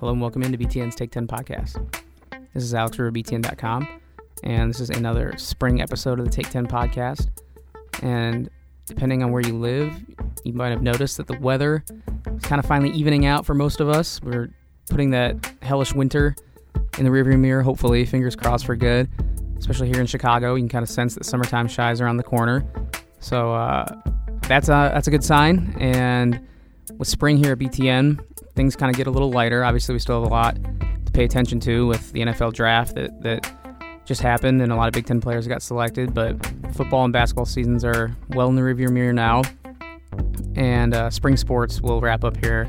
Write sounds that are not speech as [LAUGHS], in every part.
Hello and welcome into BTN's Take 10 podcast. This is Alex from BTN.com, and this is another spring episode of the Take 10 podcast. And depending on where you live, you might have noticed that the weather is kind of finally evening out for most of us. We're putting that hellish winter in the rearview mirror, hopefully, fingers crossed for good. Especially here in Chicago, you can kind of sense that summertime shies around the corner. So uh, that's a that's a good sign. And with spring here at BTN, things kind of get a little lighter. Obviously, we still have a lot to pay attention to with the NFL draft that, that just happened, and a lot of Big Ten players got selected. But football and basketball seasons are well in the rearview mirror now, and uh, spring sports will wrap up here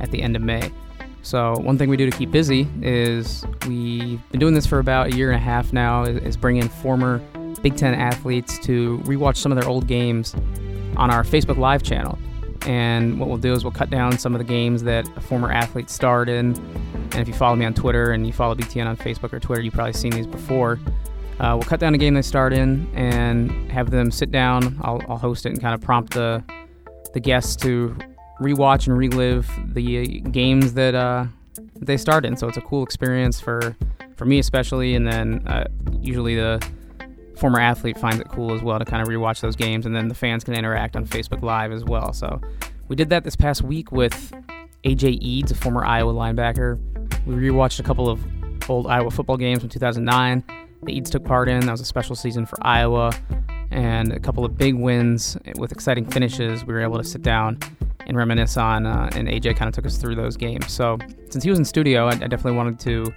at the end of May. So one thing we do to keep busy is we've been doing this for about a year and a half now. Is, is bring in former Big Ten athletes to rewatch some of their old games on our Facebook Live channel. And what we'll do is we'll cut down some of the games that a former athlete starred in. And if you follow me on Twitter and you follow BTN on Facebook or Twitter, you've probably seen these before. Uh, we'll cut down a game they starred in and have them sit down. I'll, I'll host it and kind of prompt the the guests to rewatch and relive the games that uh, they starred in. So it's a cool experience for for me especially, and then uh, usually the former athlete finds it cool as well to kind of rewatch those games, and then the fans can interact on Facebook Live as well. So we did that this past week with AJ Edds, a former Iowa linebacker. We rewatched a couple of old Iowa football games from 2009 that Edds took part in. That was a special season for Iowa, and a couple of big wins with exciting finishes. We were able to sit down and reminisce on, uh, and AJ kind of took us through those games. So since he was in studio, I, I definitely wanted to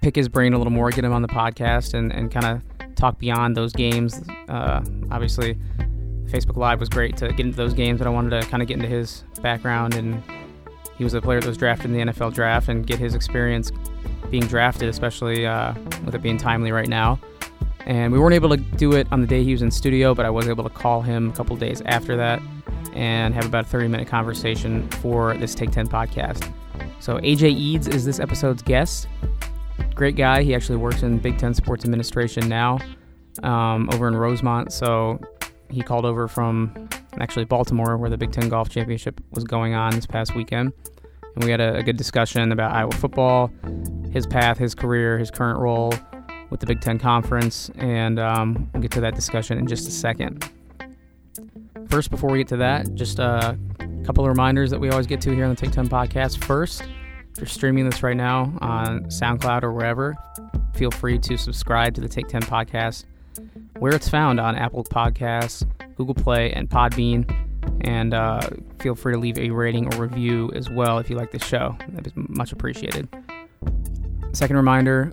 pick his brain a little more, get him on the podcast, and, and kind of talk beyond those games. Uh, obviously, Facebook Live was great to get into those games, but I wanted to kind of get into his background. And he was a player that was drafted in the NFL draft and get his experience being drafted, especially uh, with it being timely right now. And we weren't able to do it on the day he was in studio, but I was able to call him a couple days after that and have about a 30 minute conversation for this Take 10 podcast. So, AJ Edds is this episode's guest great guy. He actually works in Big Ten Sports Administration now um, over in Rosemont. So he called over from actually Baltimore, where the Big Ten Golf Championship was going on this past weekend. And we had a, a good discussion about Iowa football, his path, his career, his current role with the Big Ten Conference. And um, we'll get to that discussion in just a second. First, before we get to that, just a couple of reminders that we always get to here on the Take 10 podcast. First, if you're streaming this right now on SoundCloud or wherever, feel free to subscribe to the Take 10 podcast where it's found on Apple Podcasts, Google Play, and Podbean. And uh, feel free to leave a rating or review as well if you like the show. That is much appreciated. Second reminder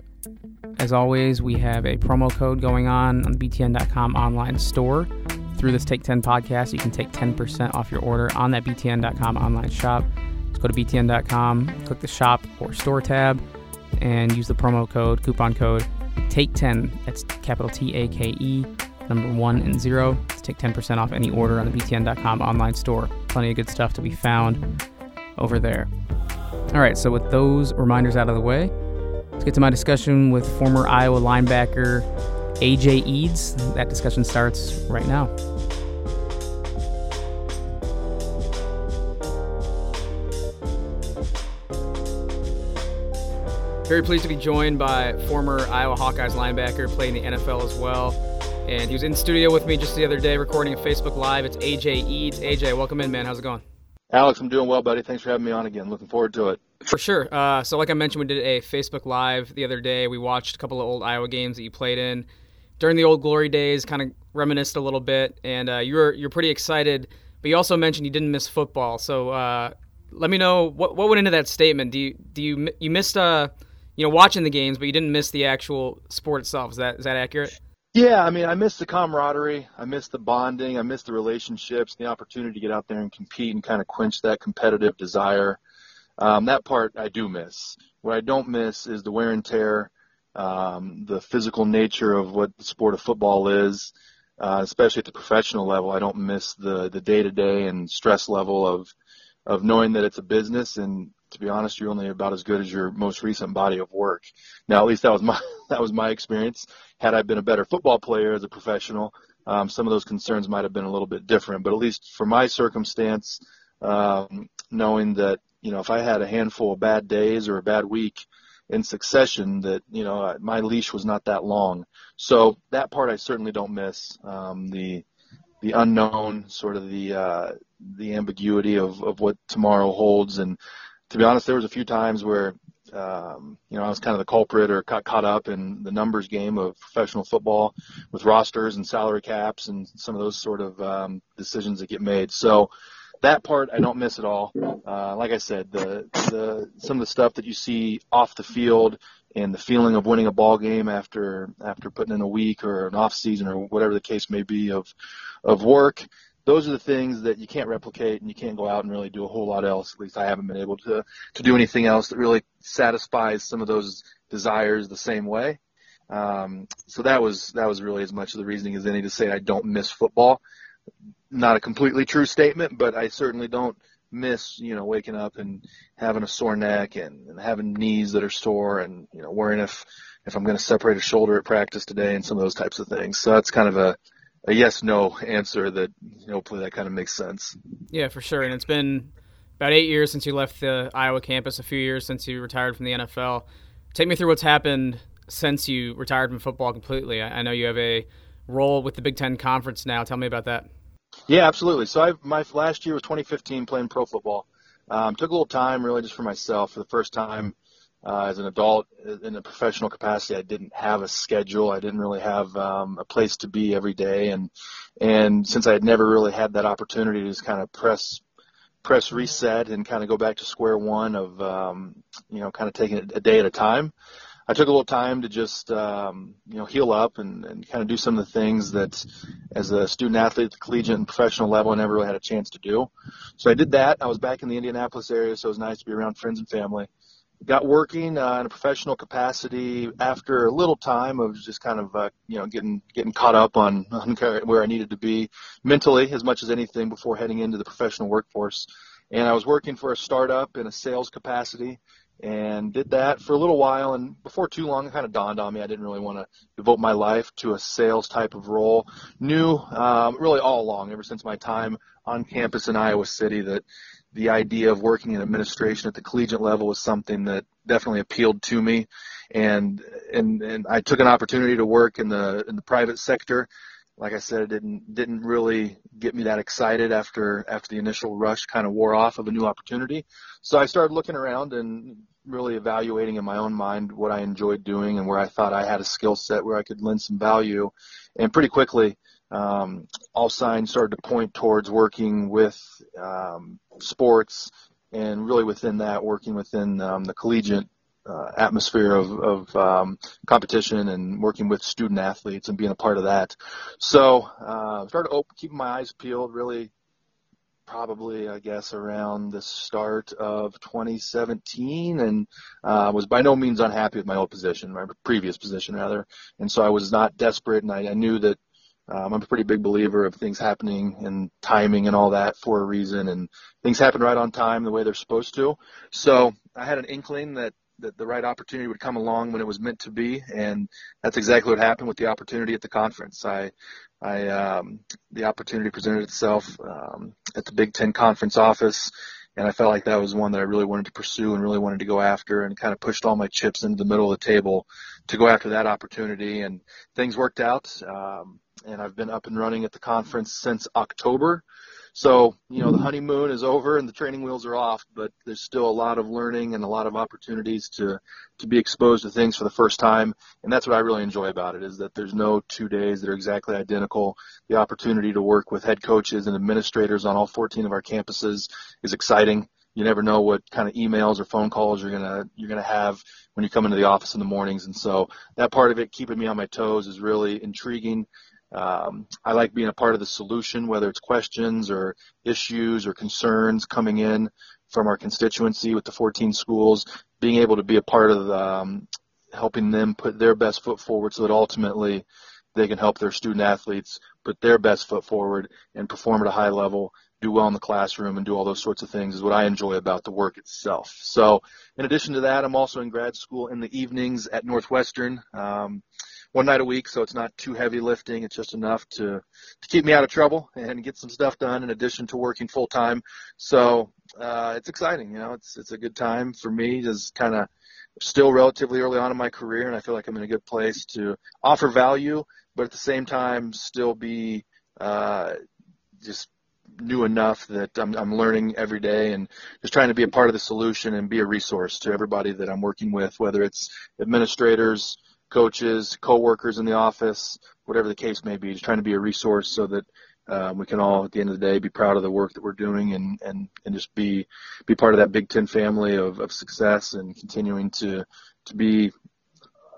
as always, we have a promo code going on on the BTN.com online store. Through this Take 10 podcast, you can take 10% off your order on that BTN.com online shop go to btn.com, click the shop or store tab, and use the promo code, coupon code, take10. That's capital T A K E, number one and zero, to take 10% off any order on the btn.com online store. Plenty of good stuff to be found over there. All right, so with those reminders out of the way, let's get to my discussion with former Iowa linebacker AJ Edds. That discussion starts right now. Very pleased to be joined by former Iowa Hawkeyes linebacker, playing the NFL as well. And he was in studio with me just the other day recording a Facebook Live. It's AJ Edds. AJ, welcome in, man. How's it going? Alex, I'm doing well, buddy. Thanks for having me on again. Looking forward to it. For sure. Uh, so, like I mentioned, we did a Facebook Live the other day. We watched a couple of old Iowa games that you played in during the old glory days. Kind of reminisced a little bit, and uh, you were you're pretty excited. But you also mentioned you didn't miss football. So, uh, let me know what what went into that statement. Do you do you you missed uh you know, watching the games, but you didn't miss the actual sport itself. Is that is that accurate? Yeah, I mean, I missed the camaraderie, I missed the bonding, I missed the relationships, the opportunity to get out there and compete and kind of quench that competitive desire. Um, that part I do miss. What I don't miss is the wear and tear, um, the physical nature of what the sport of football is, uh, especially at the professional level. I don't miss the the day to day and stress level of of knowing that it's a business and to be honest, you're only about as good as your most recent body of work. Now, at least that was my [LAUGHS] that was my experience. Had I been a better football player as a professional, um, some of those concerns might have been a little bit different. But at least for my circumstance, um, knowing that you know if I had a handful of bad days or a bad week in succession, that you know my leash was not that long. So that part I certainly don't miss. Um, the the unknown, sort of the uh, the ambiguity of, of what tomorrow holds. And to be honest, there was a few times where um, you know I was kind of the culprit or got caught up in the numbers game of professional football with rosters and salary caps and some of those sort of um, decisions that get made. So that part I don't miss at all. Uh, like I said, the the some of the stuff that you see off the field and the feeling of winning a ball game after after putting in a week or an off season or whatever the case may be of of work. Those are the things that you can't replicate and you can't go out and really do a whole lot else. At least I haven't been able to to do anything else that really satisfies some of those desires the same way. Um, so that was that was really as much of the reasoning as any to say I don't miss football not a completely true statement, but I certainly don't miss, you know, waking up and having a sore neck and, and having knees that are sore and, you know, worrying if, if I'm going to separate a shoulder at practice today and some of those types of things. So that's kind of a, a yes, no answer that you know, hopefully that kind of makes sense. Yeah, for sure. And it's been about eight years since you left the Iowa campus, a few years since you retired from the NFL. Take me through what's happened since you retired from football completely. I know you have a role with the Big Ten Conference now. Tell me about that. Yeah, absolutely. So I my last year was 2015 playing pro football. Um, took a little time really just for myself for the first time uh, as an adult in a professional capacity. I didn't have a schedule. I didn't really have um, a place to be every day, and and since I had never really had that opportunity to just kind of press press reset and kind of go back to square one of um, you know kind of taking it a day at a time. I took a little time to just um, you know heal up and, and kind of do some of the things that as a student athlete at the collegiate and professional level I never really had a chance to do. So I did that. I was back in the Indianapolis area, so it was nice to be around friends and family. Got working uh, in a professional capacity after a little time of just kind of uh, you know getting getting caught up on, on [LAUGHS] where I needed to be mentally as much as anything before heading into the professional workforce. And I was working for a startup in a sales capacity and did that for a little while. And before too long, it kind of dawned on me I didn't really want to devote my life to a sales type of role. Knew um, really all along, ever since my time on campus in Iowa City, that the idea of working in administration at the collegiate level was something that definitely appealed to me. And and and I took an opportunity to work in the in the private sector like I said, it didn't didn't really get me that excited after after the initial rush kind of wore off of a new opportunity. So I started looking around and really evaluating in my own mind what I enjoyed doing and where I thought I had a skill set where I could lend some value. And pretty quickly, um, all signs started to point towards working with um, sports and really within that, working within um, the collegiate uh, atmosphere of, of um, competition and working with student athletes and being a part of that. So uh, started keeping my eyes peeled. Really, probably I guess around the start of 2017, and uh, was by no means unhappy with my old position, my previous position rather. And so I was not desperate, and I, I knew that. Um, I'm a pretty big believer of things happening and timing and all that for a reason, and things happen right on time the way they're supposed to. So I had an inkling that that the right opportunity would come along when it was meant to be, and that's exactly what happened with the opportunity at the conference. I, I, um, the opportunity presented itself um, at the Big Ten conference office, and I felt like that was one that I really wanted to pursue and really wanted to go after, and kind of pushed all my chips into the middle of the table to go after that opportunity, and things worked out. Um, and I've been up and running at the conference since October. So, you know, the honeymoon is over and the training wheels are off, but there's still a lot of learning and a lot of opportunities to, to be exposed to things for the first time. And that's what I really enjoy about it is that there's no two days that are exactly identical. The opportunity to work with head coaches and administrators on all 14 of our campuses is exciting. You never know what kind of emails or phone calls you're gonna you're gonna have when you come into the office in the mornings, and so that part of it, keeping me on my toes, is really intriguing. Um, I like being a part of the solution, whether it's questions or issues or concerns coming in from our constituency with the 14 schools, being able to be a part of the, um, helping them put their best foot forward so that ultimately they can help their student athletes put their best foot forward and perform at a high level, do well in the classroom, and do all those sorts of things is what I enjoy about the work itself. So, in addition to that, I'm also in grad school in the evenings at Northwestern. Um, one night a week, so it's not too heavy lifting. It's just enough to to keep me out of trouble [LAUGHS] and get some stuff done in addition to working full time. So uh, it's exciting. You know, it's it's a good time for me. Just kind of still relatively early on in my career, and I feel like I'm in a good place to offer value, but at the same time still be uh, just new enough that I'm, I'm learning every day and just trying to be a part of the solution and be a resource to everybody that I'm working with, whether it's administrators, coaches, coworkers in the office, whatever the case may be, just trying to be a resource so that um, we can all, at the end of the day, be proud of the work that we're doing and, and, and just be be part of that Big Ten family of, of success and continuing to to be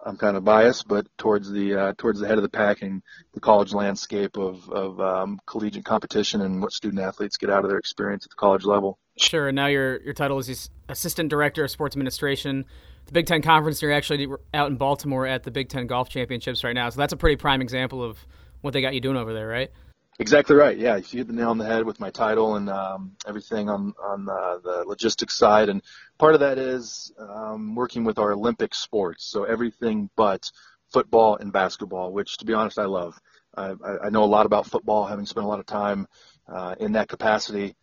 I'm kind of biased, but towards the uh, towards the head of the pack and the college landscape of of um, collegiate competition and what student athletes get out of their experience at the college level. Sure. And now your your title is assistant director of sports administration. The Big Ten Conference. You're actually out in Baltimore at the Big Ten Golf Championships right now, so that's a pretty prime example of what they got you doing over there, right? Exactly right. Yeah, you hit the nail on the head with my title and um, everything on on the, the logistics side. And part of that is um, working with our Olympic sports, so everything but football and basketball, which, to be honest, I love. I, I know a lot about football, having spent a lot of time uh, in that capacity.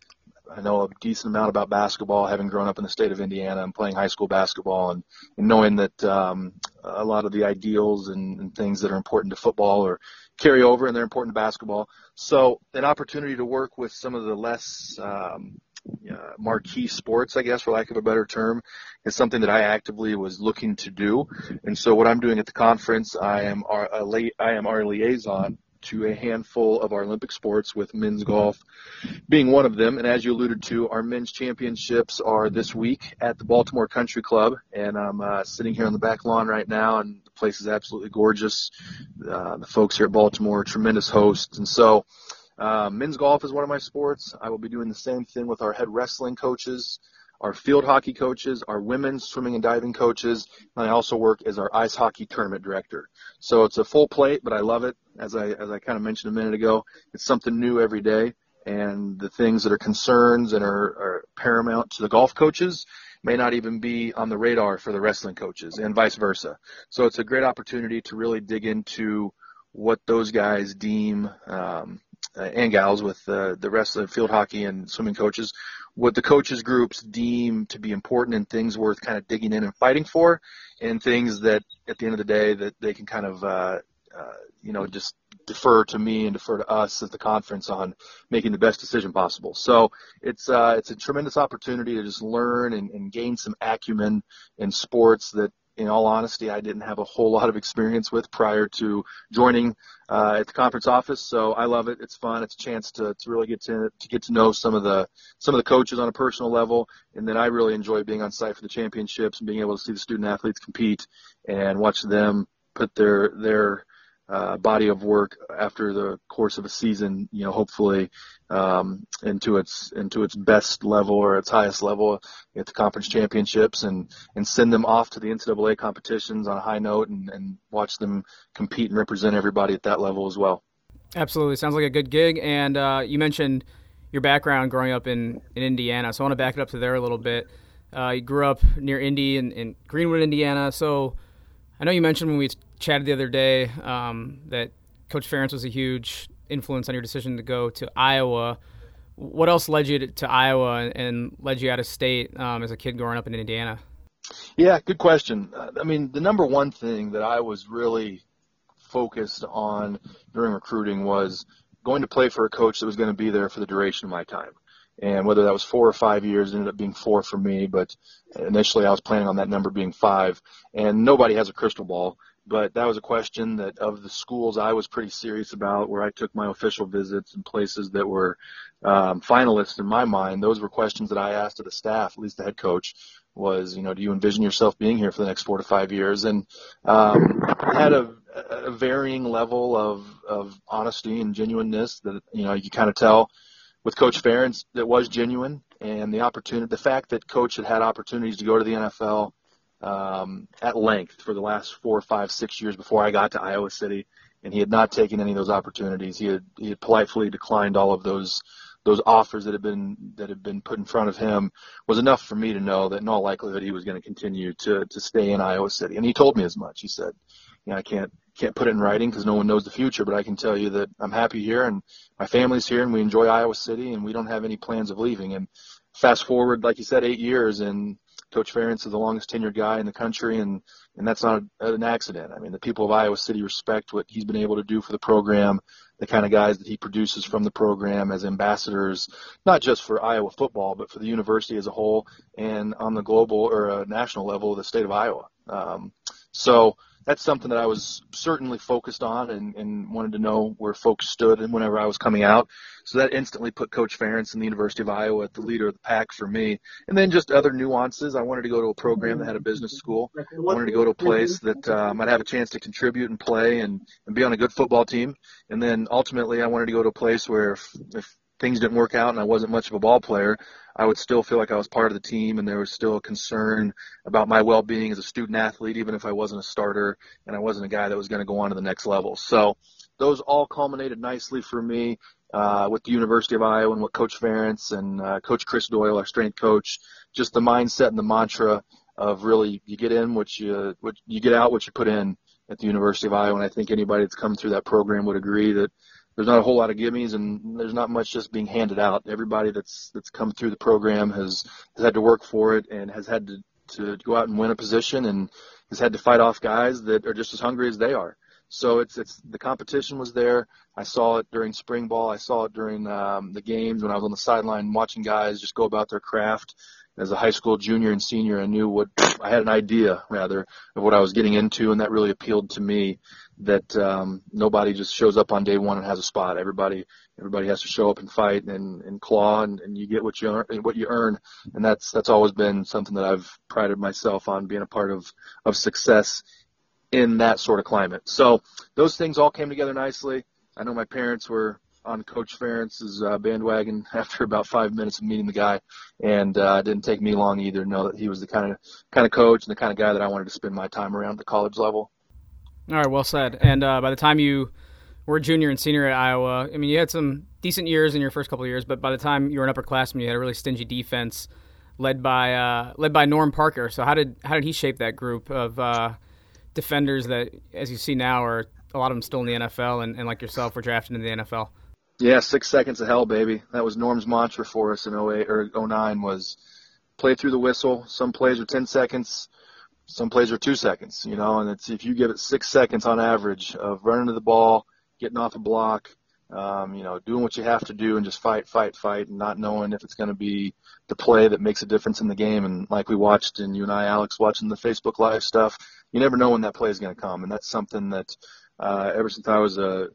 I know a decent amount about basketball, having grown up in the state of Indiana and playing high school basketball, and, and knowing that um, a lot of the ideals and, and things that are important to football are carry over and they're important to basketball. So an opportunity to work with some of the less um, uh, marquee sports, I guess, for lack of a better term, is something that I actively was looking to do. And so what I'm doing at the conference, I am our, I am our liaison to a handful of our Olympic sports, with men's golf being one of them. And as you alluded to, our men's championships are this week at the Baltimore Country Club, and I'm uh, sitting here on the back lawn right now, and the place is absolutely gorgeous. Uh, the folks here at Baltimore are tremendous hosts, and so. Uh, men's golf is one of my sports. I will be doing the same thing with our head wrestling coaches our field hockey coaches, our women's swimming and diving coaches, and I also work as our ice hockey tournament director. So it's a full plate, but I love it. As I as I kind of mentioned a minute ago, it's something new every day, and the things that are concerns and are, are paramount to the golf coaches may not even be on the radar for the wrestling coaches, and vice versa. So it's a great opportunity to really dig into what those guys deem um, and gals with uh, the the field hockey and swimming coaches what the coaches groups deem to be important and things worth kind of digging in and fighting for, and things that at the end of the day that they can kind of uh, uh, you know just defer to me and defer to us at the conference on making the best decision possible. So it's uh, it's a tremendous opportunity to just learn and, and gain some acumen in sports that in all honesty, I didn't have a whole lot of experience with prior to joining uh, at the conference office. So I love it. It's fun. It's a chance to, to really get to to get to know some of the some of the coaches on a personal level, and then I really enjoy being on site for the championships and being able to see the student athletes compete and watch them put their their uh, body of work after the course of a season, you know, hopefully um, into its into its best level or its highest level at the conference championships, and and send them off to the NCAA competitions on a high note, and, and watch them compete and represent everybody at that level as well. Absolutely, sounds like a good gig. And uh, you mentioned your background growing up in in Indiana, so I want to back it up to there a little bit. Uh, you grew up near Indy in, in Greenwood, Indiana, so I know you mentioned when we chatted the other day um, that Coach Ferentz was a huge influence on your decision to go to Iowa. What else led you to, to Iowa and led you out of state um, as a kid growing up in Indiana? Yeah, good question. Uh, I mean, the number one thing that I was really focused on during recruiting was going to play for a coach that was going to be there for the duration of my time. And whether that was four or five years, ended up being four for me. But initially, I was planning on that number being five. And nobody has a crystal ball but that was a question that of the schools I was pretty serious about where I took my official visits and places that were um, finalists in my mind. Those were questions that I asked of the staff, at least the head coach was, you know, do you envision yourself being here for the next four to five years? And um, had a, a varying level of, of honesty and genuineness that, you know, you kind of tell with Coach Ferentz that was genuine and the opportunity, the fact that Coach had had opportunities to go to the NFL um, at length for the last four, five, six years before I got to Iowa City, and he had not taken any of those opportunities. He had he had politely declined all of those those offers that had been that had been put in front of him was enough for me to know that in all likelihood he was going to continue to to stay in Iowa City. And he told me as much. He said, you know, I can't can't put it in writing because no one knows the future, but I can tell you that I'm happy here and my family's here and we enjoy Iowa City and we don't have any plans of leaving. And fast forward, like you said, eight years and Coach Ferentz is the longest tenured guy in the country, and and that's not a, an accident. I mean, the people of Iowa City respect what he's been able to do for the program, the kind of guys that he produces from the program as ambassadors, not just for Iowa football, but for the university as a whole, and on the global or uh, national level the state of Iowa. Um, so that's something that I was certainly focused on and, and wanted to know where folks stood and whenever I was coming out. So that instantly put Coach Ferentz and the University of Iowa at the leader of the pack for me. And then just other nuances. I wanted to go to a program that had a business school. I wanted to go to a place that um, I'd have a chance to contribute and play and, and be on a good football team. And then ultimately I wanted to go to a place where if, if things didn't work out and I wasn't much of a ball player, I would still feel like I was part of the team and there was still a concern about my well-being as a student athlete, even if I wasn't a starter and I wasn't a guy that was going to go on to the next level. So those all culminated nicely for me uh, with the University of Iowa and what Coach Ferentz and uh, Coach Chris Doyle, our strength coach, just the mindset and the mantra of really you get in what you what you get out what you put in at the University of Iowa. And I think anybody that's come through that program would agree that there's not a whole lot of gimmies and there's not much just being handed out. Everybody that's that's come through the program has has had to work for it and has had to to go out and win a position and has had to fight off guys that are just as hungry as they are. So it's it's the competition was there. I saw it during spring ball. I saw it during um, the games when I was on the sideline watching guys just go about their craft. As a high school junior and senior, I knew what I had an idea rather of what I was getting into, and that really appealed to me that um, nobody just shows up on day one and has a spot. Everybody everybody has to show up and fight and, and claw, and, and you get what you earn, what you earn, and that's that's always been something that I've prided myself on being a part of of success in that sort of climate. So those things all came together nicely. I know my parents were on Coach Ferentz's uh, bandwagon [LAUGHS] after about five minutes of meeting the guy, and uh, it didn't take me long either to know that he was the kind of kind of coach and the kind of guy that I wanted to spend my time around at the college level. All right, well said. And uh, by the time you were junior and senior at Iowa, I mean, you had some decent years in your first couple of years, but by the time you were an upperclassman, you had a really stingy defense led by uh, led by Norm Parker. So how did how did he shape that group of uh, defenders that, as you see now, are a lot of them still in the NFL and, and like yourself were drafted in the NFL? Yeah, six seconds of hell, baby. That was Norm's mantra for us in 08 or 09 was play through the whistle. Some plays are 10 seconds some plays are two seconds, you know, and it's if you give it six seconds on average of running to the ball, getting off a block, um, you know, doing what you have to do and just fight, fight, fight, and not knowing if it's going to be the play that makes a difference in the game. And like we watched, and you and I, Alex, watching the Facebook Live stuff, you never know when that play is going to come, and that's something that. Uh, ever since I was a,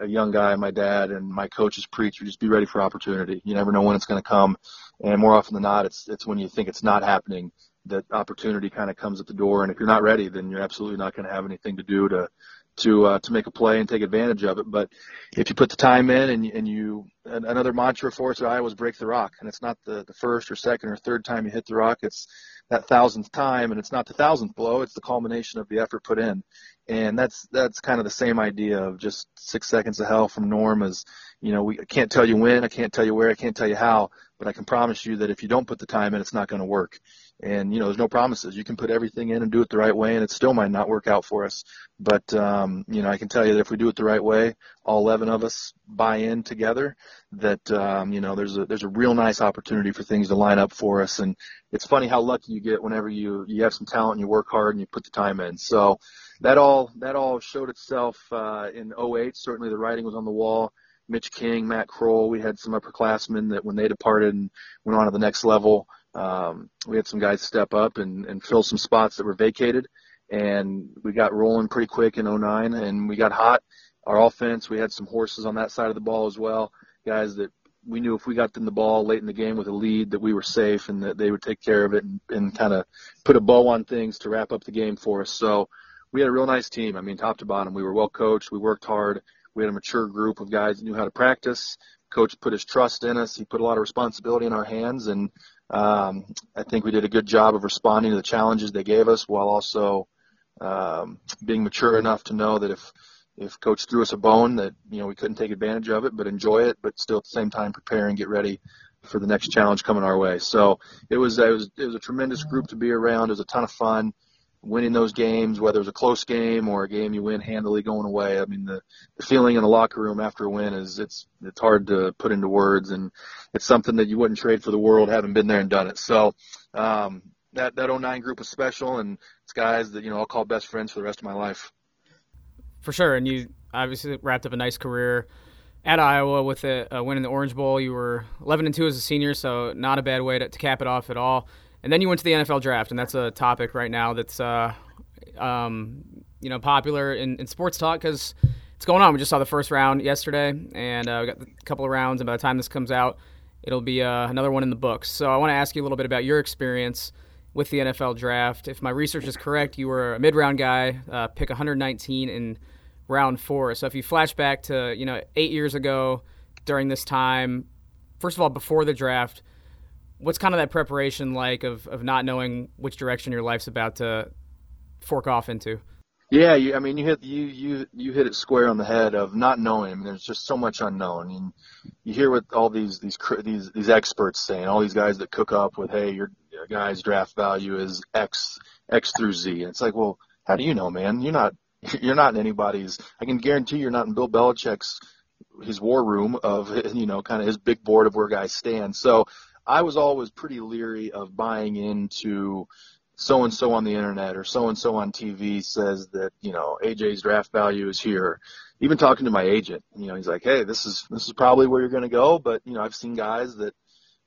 a, young guy, my dad and my coaches preach, you just be ready for opportunity. You never know when it's going to come, and more often than not, it's it's when you think it's not happening that opportunity kind of comes at the door. And if you're not ready, then you're absolutely not going to have anything to do to to uh, to make a play and take advantage of it. But if you put the time in and and you another mantra for us at Iowa is break the rock, and it's not the the first or second or third time you hit the rock. It's that thousandth time, and it's not the thousandth blow. It's the culmination of the effort put in, and that's that's kind of the same idea of just six seconds of hell from Norm. Is you know, we I can't tell you when, I can't tell you where, I can't tell you how, but I can promise you that if you don't put the time in, it's not going to work. And you know, there's no promises. You can put everything in and do it the right way, and it still might not work out for us. But um, you know, I can tell you that if we do it the right way, all 11 of us buy in together. That um, you know, there's a there's a real nice opportunity for things to line up for us. And it's funny how lucky you get whenever you you have some talent and you work hard and you put the time in. So that all that all showed itself uh, in 08. Certainly, the writing was on the wall. Mitch King, Matt Kroul, we had some upperclassmen that when they departed and went on to the next level, um, we had some guys step up and, and fill some spots that were vacated, and we got rolling pretty quick in 09, and we got hot. Our offense, we had some horses on that side of the ball as well, guys that we knew if we got them the ball late in the game with a lead that we were safe and that they would take care of it and, and kind of put a bow on things to wrap up the game for us. So we had a real nice team. I mean, top to bottom, we were well coached. We worked hard. We had a mature group of guys that knew how to practice. Coach put his trust in us. He put a lot of responsibility in our hands, and um, I think we did a good job of responding to the challenges they gave us while also um, being mature enough to know that if if coach threw us a bone that you know we couldn't take advantage of it but enjoy it but still at the same time prepare and get ready for the next challenge coming our way. So it was it was it was a tremendous group to be around. It was a ton of fun winning those games, whether it's a close game or a game you win handily going away. I mean, the, the feeling in the locker room after a win is it's it's hard to put into words, and it's something that you wouldn't trade for the world, having been there and done it. So um, that that 09 group was special, and it's guys that you know I'll call best friends for the rest of my life. For sure, and you obviously wrapped up a nice career at Iowa with a, a win in the Orange Bowl. You were 11 and two as a senior, so not a bad way to, to cap it off at all. And then you went to the NFL draft, and that's a topic right now that's uh, um, you know popular in, in sports talk because it's going on. We just saw the first round yesterday, and uh, we got a couple of rounds. And by the time this comes out, it'll be uh, another one in the books. So I want to ask you a little bit about your experience with the NFL draft. If my research is correct, you were a mid-round guy, uh, pick 119 in round four. So if you flash back to you know eight years ago during this time, first of all, before the draft what's kind of that preparation like of, of not knowing which direction your life's about to fork off into? Yeah, you, I mean, you hit you you you hit it square on the head of not knowing. I mean, there's just so much unknown, and you hear what all these these these these experts saying, all these guys that cook up with, hey, your guy's draft value is X X through Z. And it's like, well, how do you know, man? You're not [LAUGHS] you're not in anybody's. I can guarantee you're not in Bill Belichick's his war room of you know kind of his big board of where guys stand. So I was always pretty leery of buying into so and so on the internet or so and so on TV says that you know AJ's draft value is here. Even talking to my agent, you know, he's like, "Hey, this is this is probably where you're going to go," but you know, I've seen guys that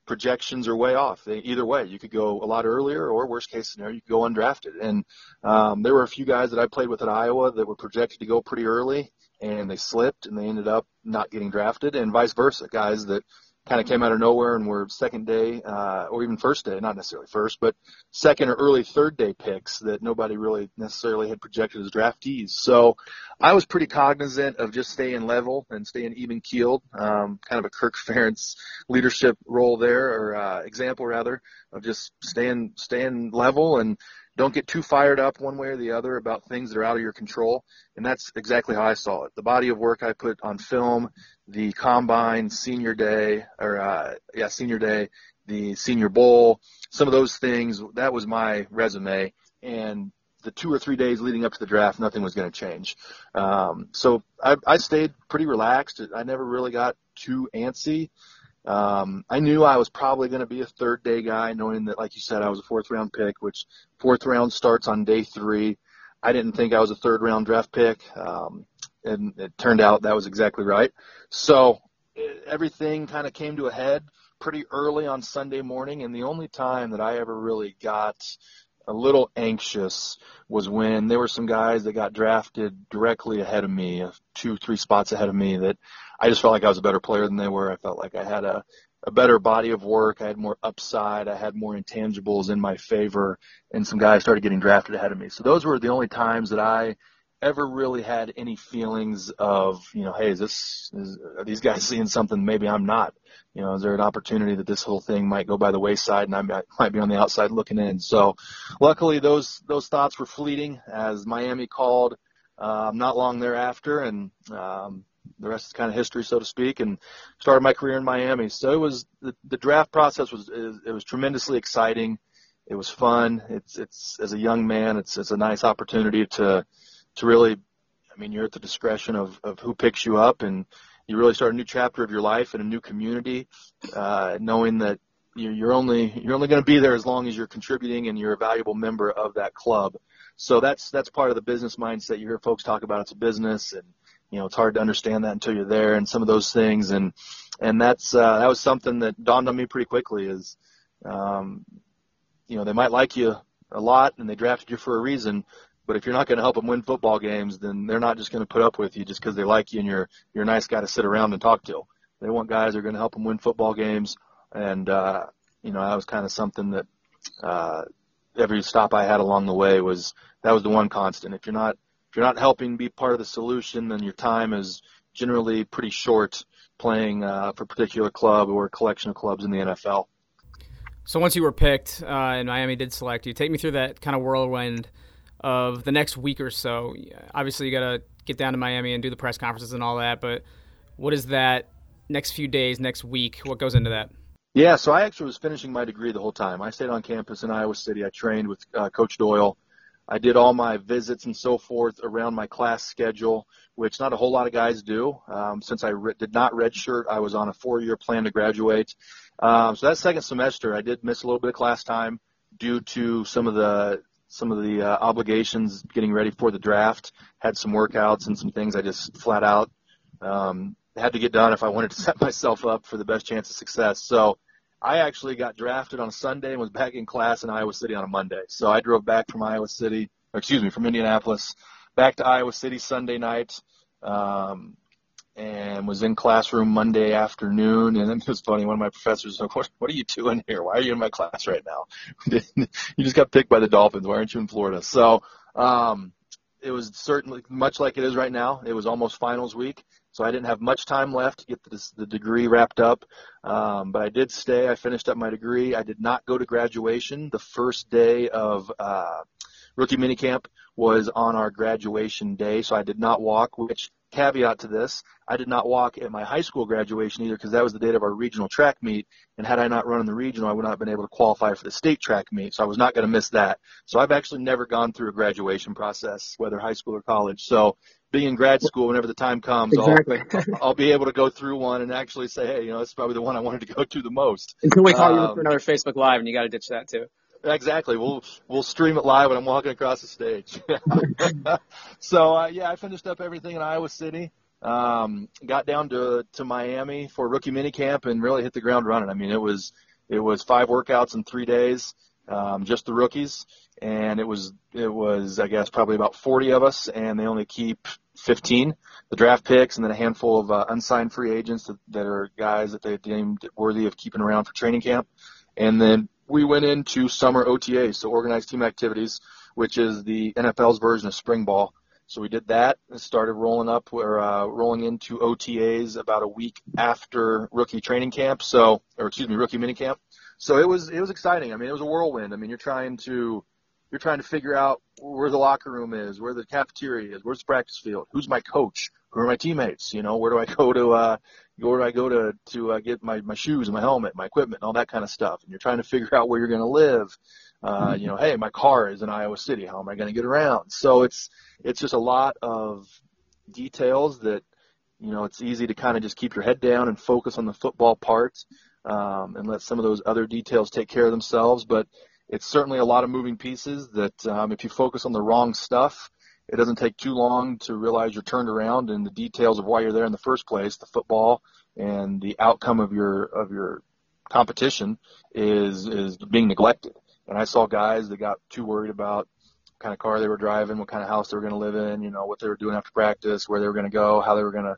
projections are way off. They, either way, you could go a lot earlier, or worst case scenario, you could go undrafted. And um, there were a few guys that I played with at Iowa that were projected to go pretty early, and they slipped, and they ended up not getting drafted, and vice versa. Guys that kind of came out of nowhere and were second day uh, or even first day, not necessarily first, but second or early third day picks that nobody really necessarily had projected as draftees. So I was pretty cognizant of just staying level and staying even keeled, um, kind of a Kirk [LAUGHS] Ferentz leadership role there or uh, example rather of just staying staying level and don't get too fired up one way or the other about things that are out of your control. And that's exactly how I saw it. The body of work I put on film, the combine, senior day, or uh, yeah, senior day, the senior bowl, some of those things. That was my resume. And the two or three days leading up to the draft, nothing was going to change. Um, so I, I stayed pretty relaxed. I never really got too antsy. Um, I knew I was probably going to be a third day guy, knowing that, like you said, I was a fourth round pick, which fourth round starts on day three. I didn't think I was a third round draft pick, um, and it turned out that was exactly right. So everything kind of came to a head pretty early on Sunday morning, and the only time that I ever really got a little anxious was when there were some guys that got drafted directly ahead of me, uh, two, three spots ahead of me that I just felt like I was a better player than they were. I felt like I had a, a better body of work. I had more upside. I had more intangibles in my favor, and some guys started getting drafted ahead of me. So those were the only times that I ever really had any feelings of, you know, hey, is this, is, are these guys [LAUGHS] seeing something maybe I'm not? You know, is there an opportunity that this whole thing might go by the wayside and I might, be on the outside looking in? So luckily those, those thoughts were fleeting as Miami called, um, not long thereafter and, um, the rest is kind of history, so to speak, and started my career in Miami. So it was the, the draft process was it was tremendously exciting. It was fun. It's it's as a young man, it's it's a nice opportunity to to really, I mean, you're at the discretion of of who picks you up, and you really start a new chapter of your life in a new community, uh, knowing that you're, you're only you're only going to be there as long as you're contributing and you're a valuable member of that club. So that's that's part of the business mindset. You hear folks talk about it's a business and you know, it's hard to understand that until you're there and some of those things. And, and that's, uh, that was something that dawned on me pretty quickly is, um, you know, they might like you a lot and they drafted you for a reason, but if you're not going to help them win football games, then they're not just going to put up with you just because they like you and you're, you're a nice guy to sit around and talk to. They want guys that are going to help them win football games. And, uh, you know, that was kind of something that, uh, every stop I had along the way was, that was the one constant. If you're not, if you're not helping be part of the solution, then your time is generally pretty short playing uh, for a particular club or a collection of clubs in the NFL. So once you were picked uh, and Miami did select you, take me through that kind of whirlwind of the next week or so. Obviously, you got to get down to Miami and do the press conferences and all that, but what is that next few days, next week? What goes into that? Yeah, so I actually was finishing my degree the whole time. I stayed on campus in Iowa City. I trained with uh, Coach Doyle I did all my visits and so forth around my class schedule, which not a whole lot of guys do. Um, since I re- did not redshirt, I was on a four-year plan to graduate. Um, so that second semester, I did miss a little bit of class time due to some of the some of the uh, obligations getting ready for the draft. Had some workouts and some things I just flat out um, had to get done if I wanted to [LAUGHS] set myself up for the best chance of success. So I actually got drafted on a Sunday and was back in class in Iowa City on a Monday. So I drove back from Iowa City, or excuse me, from Indianapolis back to Iowa City Sunday night. Um, and was in classroom Monday afternoon. And [LAUGHS] it was funny. One of my professors was like, what, what are you doing here? Why are you in my class right now? [LAUGHS] you just got picked by the Dolphins. Why aren't you in Florida? So, um, it was certainly much like it is right now. It was almost finals week. So I didn't have much time left to get the, the degree wrapped up. Um, but I did stay. I finished up my degree. I did not go to graduation. The first day of, uh, rookie minicamp was on our graduation day. So I did not walk, which caveat to this, I did not walk at my high school graduation either because that was the date of our regional track meet. And had I not run in the regional, I would not have been able to qualify for the state track meet. So I was not going to miss that. So I've actually never gone through a graduation process, whether high school or college. So being in grad school, whenever the time comes, exactly. I'll, [LAUGHS] I'll be able to go through one and actually say, hey, you know, is probably the one I wanted to go to the most. Until we call um, you for another Facebook Live and you got to ditch that too. Exactly. We'll we'll stream it live when I'm walking across the stage. [LAUGHS] so uh, yeah, I finished up everything in Iowa City. Um, got down to to Miami for rookie minicamp and really hit the ground running. I mean, it was it was five workouts in three days, um, just the rookies, and it was it was I guess probably about 40 of us, and they only keep 15, the draft picks, and then a handful of uh, unsigned free agents that, that are guys that they deemed worthy of keeping around for training camp, and then we went into summer OTAs, so organized team activities, which is the NFL's version of spring ball. So we did that and started rolling up. We're uh, rolling into OTAs about a week after rookie training camp. So, or excuse me, rookie mini camp. So it was it was exciting. I mean, it was a whirlwind. I mean, you're trying to you're trying to figure out where the locker room is, where the cafeteria is, where's the practice field, who's my coach, who are my teammates, you know, where do I go to uh, where do I go to to uh, get my my shoes and my helmet, my equipment, and all that kind of stuff. And you're trying to figure out where you're going to live. Uh, you know, hey, my car is in Iowa City. How am I going to get around? So it's it's just a lot of details that you know it's easy to kind of just keep your head down and focus on the football part um, and let some of those other details take care of themselves. But it's certainly a lot of moving pieces that um, if you focus on the wrong stuff, it doesn't take too long to realize you're turned around and the details of why you're there in the first place, the football and the outcome of your of your competition is is being neglected. And I saw guys that got too worried about what kind of car they were driving, what kind of house they were going to live in, you know, what they were doing after practice, where they were going to go, how they were going to,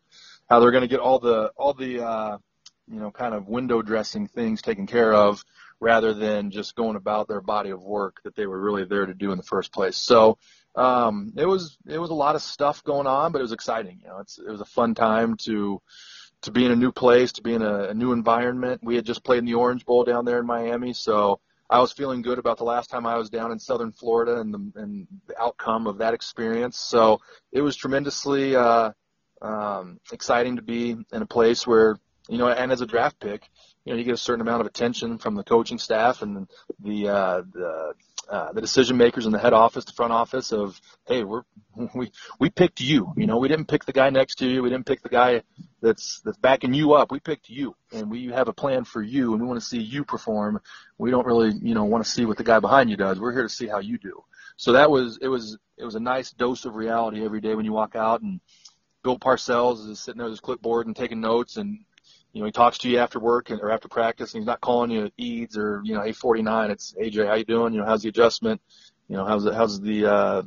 how they were going to get all the, all the, uh, you know, kind of window dressing things taken care of rather than just going about their body of work that they were really there to do in the first place. So, um, it was, it was a lot of stuff going on, but it was exciting. You know, it's, it was a fun time to, to be in a new place, to be in a, a new environment. We had just played in the Orange Bowl down there in Miami, so I was feeling good about the last time I was down in Southern Florida and the, and the outcome of that experience. So it was tremendously uh, um, exciting to be in a place where you know, and as a draft pick, you know, you get a certain amount of attention from the coaching staff and the uh, the uh, the decision makers in the head office, the front office of, hey, we're [LAUGHS] we we picked you. You know, we didn't pick the guy next to you. We didn't pick the guy that's that's backing you up. We picked you, and we have a plan for you, and we want to see you perform. We don't really, you know, want to see what the guy behind you does. We're here to see how you do. So that was it was it was a nice dose of reality every day when you walk out and Bill Parcells is sitting there with his clipboard and taking notes and you know, he talks to you after work and, or after practice, and he's not calling you Edds or you know, hey, 49. It's AJ, how you doing? You know, how's the adjustment? You know, how's the how's the uh,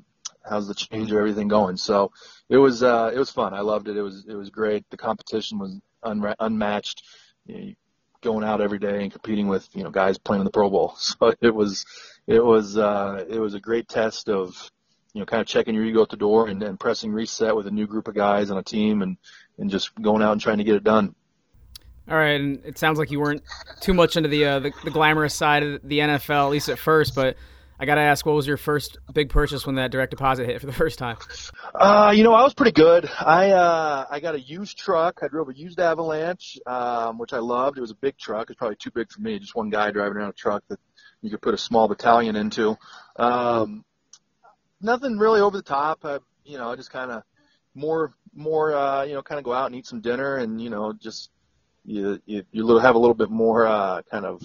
how's the change or everything going? So it was uh, it was fun. I loved it. It was it was great. The competition was unra- unmatched. You know, going out every day and competing with you know guys playing in the Pro Bowl. [LAUGHS] So it was it was uh, it was a great test of you know kind of checking your ego at the door and, and pressing reset with a new group of guys on a team and and just going out and trying to get it done. All right, and it sounds like you weren't too much into the, uh, the, the glamorous side of the NFL, at least at first. But I got to ask, what was your first big purchase when that direct deposit hit for the [LAUGHS] first time? Uh, you know, I was pretty good. I uh, I got a used truck. I drove a used Avalanche, um, which I loved. It was a big truck. It's probably too big for me. Just one guy driving around a truck that you could put a small battalion into. Um, nothing really over the top. I, you know, I just kind of more more uh, you know kind of go out and eat some dinner and you know just you you, you have a little bit more uh, kind of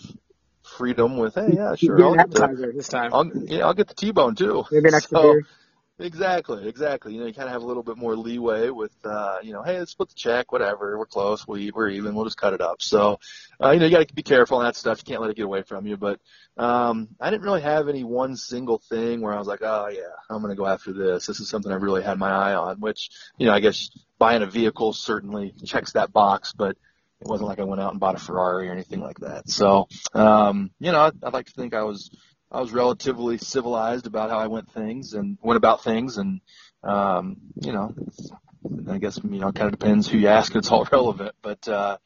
freedom with hey yeah sure I'll get the, this time. I'll, yeah I'll get the T-bone too. Maybe an extra [LAUGHS] so, beer. Exactly, exactly. You know, you kind of have a little bit more leeway with, uh, you know, hey, let's split the check, whatever. We're close. We we're even. We'll just cut it up. So, uh, you know, you got to be careful on that stuff. You can't let it get away from you. But um, I didn't really have any one single thing where I was like, oh yeah, I'm going to go after this. This is something I really had my eye on. Which, you know, I guess buying a vehicle certainly checks that box, but it wasn't like I went out and bought a Ferrari or anything like that. So, um, you know, I'd, I'd like to think I was I was relatively civilized about how I went things and went about things, and um, you know, I guess you know, it kind of depends who you ask. [LAUGHS] It's all relevant, but uh,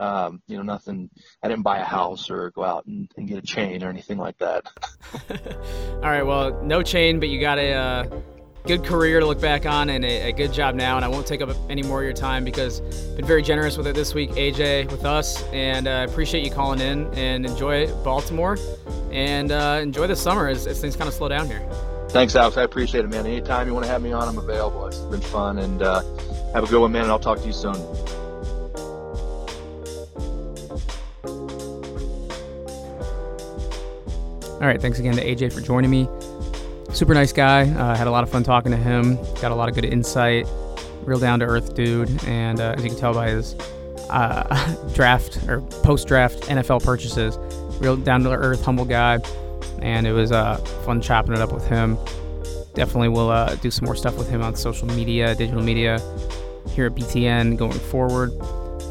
um, you know, nothing. I didn't buy a house or go out and, and get a chain or anything like that. [LAUGHS] all right, well, no chain, but you got a. Uh good career to look back on and a, a, good job now. And I won't take up any more of your time because I've been very generous with it this week, AJ, with us. And I uh, appreciate you calling in and enjoy Baltimore and uh, enjoy the summer as, as things kind of slow down here. Thanks, Alex. I appreciate it, man. Anytime you want to have me on, I'm available. It's been fun. And uh, have a good one, man. And I'll talk to you soon. All right. Thanks again to AJ for joining me super nice guy. Uh, had a lot of fun talking to him. Got a lot of good insight. Real down to earth dude. And uh, as you can tell by his uh, [LAUGHS] draft or post draft NFL purchases, real down to earth, humble guy. And it was uh, fun chopping it up with him. Definitely will uh, do some more stuff with him on social media, digital media here at BTN going forward.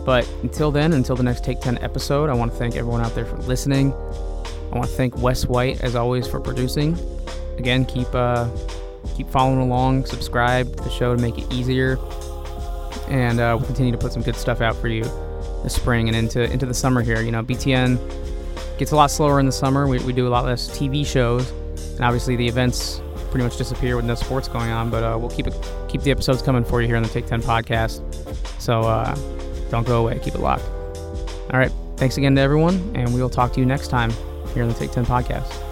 But until then, until the next Take 10 episode, I want to thank everyone out there for listening. I want to thank Wes White, as always, for producing again, keep uh, keep following along, subscribe to the show to make it easier, and uh, we'll continue to put some good stuff out for you this spring and into into the summer here. You know, BTN gets a lot slower in the summer. We, we do a lot less TV shows, and obviously the events pretty much disappear with no sports going on. But uh, we'll keep it keep the episodes coming for you here on the Take Ten podcast. So uh, don't go away. Keep it locked. All right. Thanks again to everyone, and we will talk to you next time here on the Take Ten podcast.